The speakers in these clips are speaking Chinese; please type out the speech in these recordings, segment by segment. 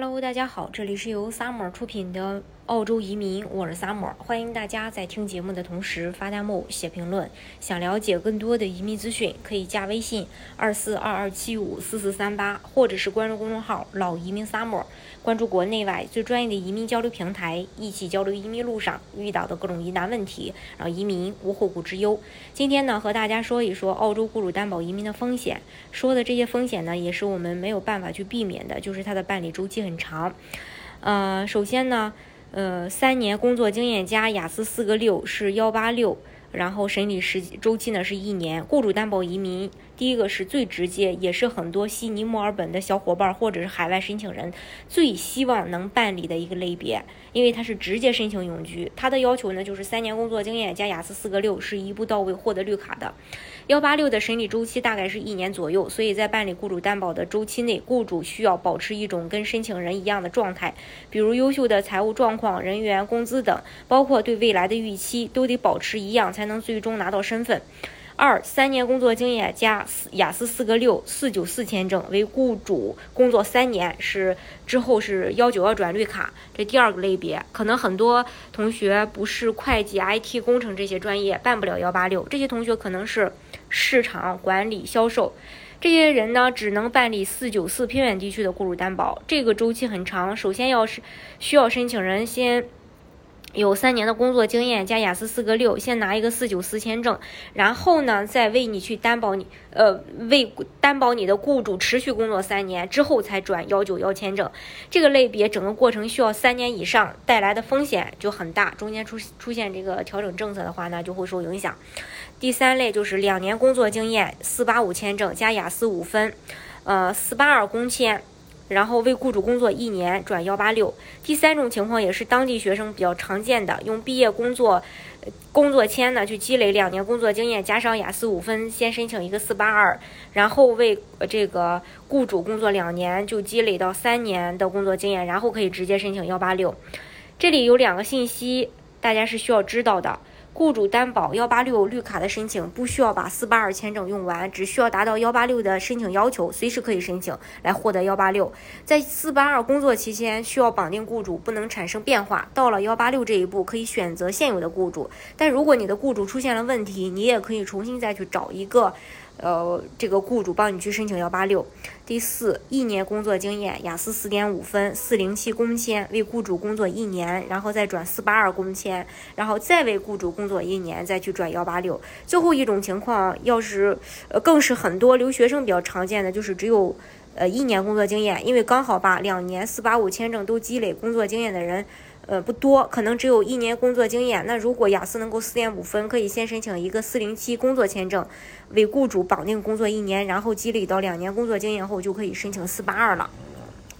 Hello，大家好，这里是由 Summer 出品的澳洲移民，我是 Summer，欢迎大家在听节目的同时发弹幕、写评论。想了解更多的移民资讯，可以加微信二四二二七五四四三八，或者是关注公众号“老移民 Summer”，关注国内外最专业的移民交流平台，一起交流移民路上遇到的各种疑难问题，让移民无后顾之忧。今天呢，和大家说一说澳洲雇主担保移民的风险。说的这些风险呢，也是我们没有办法去避免的，就是它的办理周期很长。呃，首先呢。呃，三年工作经验加雅思四个六是幺八六，然后审理时周期呢是一年。雇主担保移民，第一个是最直接，也是很多悉尼、墨尔本的小伙伴或者是海外申请人最希望能办理的一个类别，因为它是直接申请永居。它的要求呢就是三年工作经验加雅思四个六，是一步到位获得绿卡的。幺八六的审理周期大概是一年左右，所以在办理雇主担保的周期内，雇主需要保持一种跟申请人一样的状态，比如优秀的财务状况、人员工资等，包括对未来的预期，都得保持一样，才能最终拿到身份。二三年工作经验加雅思四个六四九四签证为雇主工作三年是之后是幺九幺转绿卡，这第二个类别可能很多同学不是会计、IT、工程这些专业办不了幺八六，这些同学可能是市场管理、销售这些人呢，只能办理四九四偏远地区的雇主担保，这个周期很长。首先要是需要申请人先。有三年的工作经验加雅思四个六，先拿一个四九四签证，然后呢，再为你去担保你，呃，为担保你的雇主持续工作三年之后才转幺九幺签证。这个类别整个过程需要三年以上，带来的风险就很大。中间出出现这个调整政策的话呢，就会受影响。第三类就是两年工作经验四八五签证加雅思五分，呃，四八二工签。然后为雇主工作一年转幺八六，第三种情况也是当地学生比较常见的，用毕业工作工作签呢去积累两年工作经验，加上雅思五分，先申请一个四八二，然后为这个雇主工作两年，就积累到三年的工作经验，然后可以直接申请幺八六。这里有两个信息，大家是需要知道的。雇主担保幺八六绿卡的申请不需要把四八二签证用完，只需要达到幺八六的申请要求，随时可以申请来获得幺八六。在四八二工作期间需要绑定雇主，不能产生变化。到了幺八六这一步，可以选择现有的雇主，但如果你的雇主出现了问题，你也可以重新再去找一个。呃，这个雇主帮你去申请幺八六。第四，一年工作经验，雅思四点五分，四零七工签，为雇主工作一年，然后再转四八二工签，然后再为雇主工作一年，再去转幺八六。最后一种情况，要是呃，更是很多留学生比较常见的，就是只有呃一年工作经验，因为刚好把两年四八五签证都积累工作经验的人。呃，不多，可能只有一年工作经验。那如果雅思能够四点五分，可以先申请一个四零七工作签证，为雇主绑定工作一年，然后积累到两年工作经验后，就可以申请四八二了。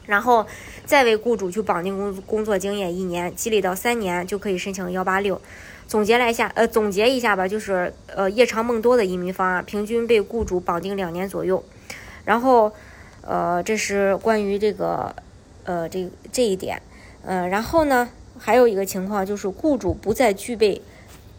然后再为雇主去绑定工工作经验一年，积累到三年，就可以申请幺八六。总结来下，呃，总结一下吧，就是呃，夜长梦多的移民方案，平均被雇主绑定两年左右。然后，呃，这是关于这个，呃，这这一点，嗯，然后呢？还有一个情况就是，雇主不再具备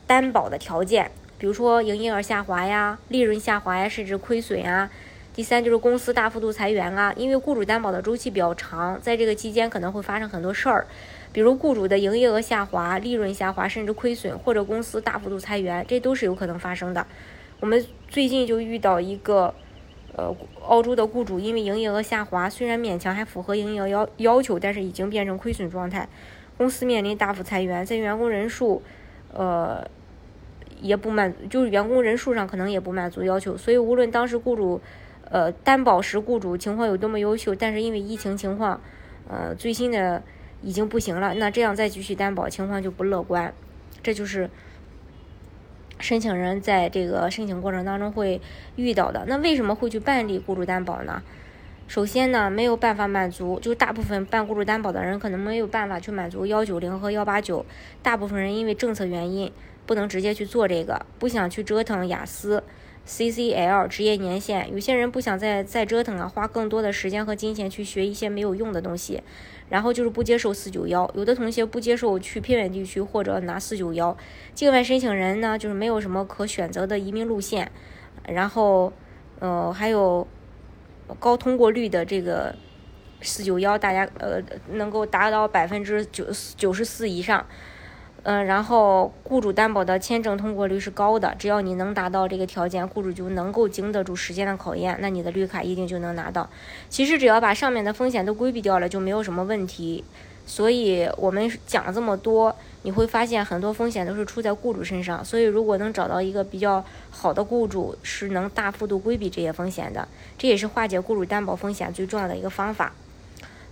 担保的条件，比如说营业额下滑呀、利润下滑呀，甚至亏损啊。第三就是公司大幅度裁员啊，因为雇主担保的周期比较长，在这个期间可能会发生很多事儿，比如雇主的营业额下滑、利润下滑，甚至亏损，或者公司大幅度裁员，这都是有可能发生的。我们最近就遇到一个，呃，澳洲的雇主因为营业额下滑，虽然勉强还符合营业额要要求，但是已经变成亏损状态。公司面临大幅裁员，在员工人数，呃，也不满，就是员工人数上可能也不满足要求，所以无论当时雇主，呃，担保时雇主情况有多么优秀，但是因为疫情情况，呃，最新的已经不行了，那这样再继续担保情况就不乐观，这就是申请人在这个申请过程当中会遇到的。那为什么会去办理雇主担保呢？首先呢，没有办法满足，就大部分办雇主担保的人可能没有办法去满足幺九零和幺八九。大部分人因为政策原因不能直接去做这个，不想去折腾雅思、CCL 职业年限。有些人不想再再折腾了，花更多的时间和金钱去学一些没有用的东西。然后就是不接受四九幺，有的同学不接受去偏远地区或者拿四九幺。境外申请人呢，就是没有什么可选择的移民路线。然后，呃，还有。高通过率的这个四九幺，大家呃能够达到百分之九九十四以上。嗯，然后雇主担保的签证通过率是高的，只要你能达到这个条件，雇主就能够经得住时间的考验，那你的绿卡一定就能拿到。其实只要把上面的风险都规避掉了，就没有什么问题。所以我们讲这么多，你会发现很多风险都是出在雇主身上。所以如果能找到一个比较好的雇主，是能大幅度规避这些风险的，这也是化解雇主担保风险最重要的一个方法。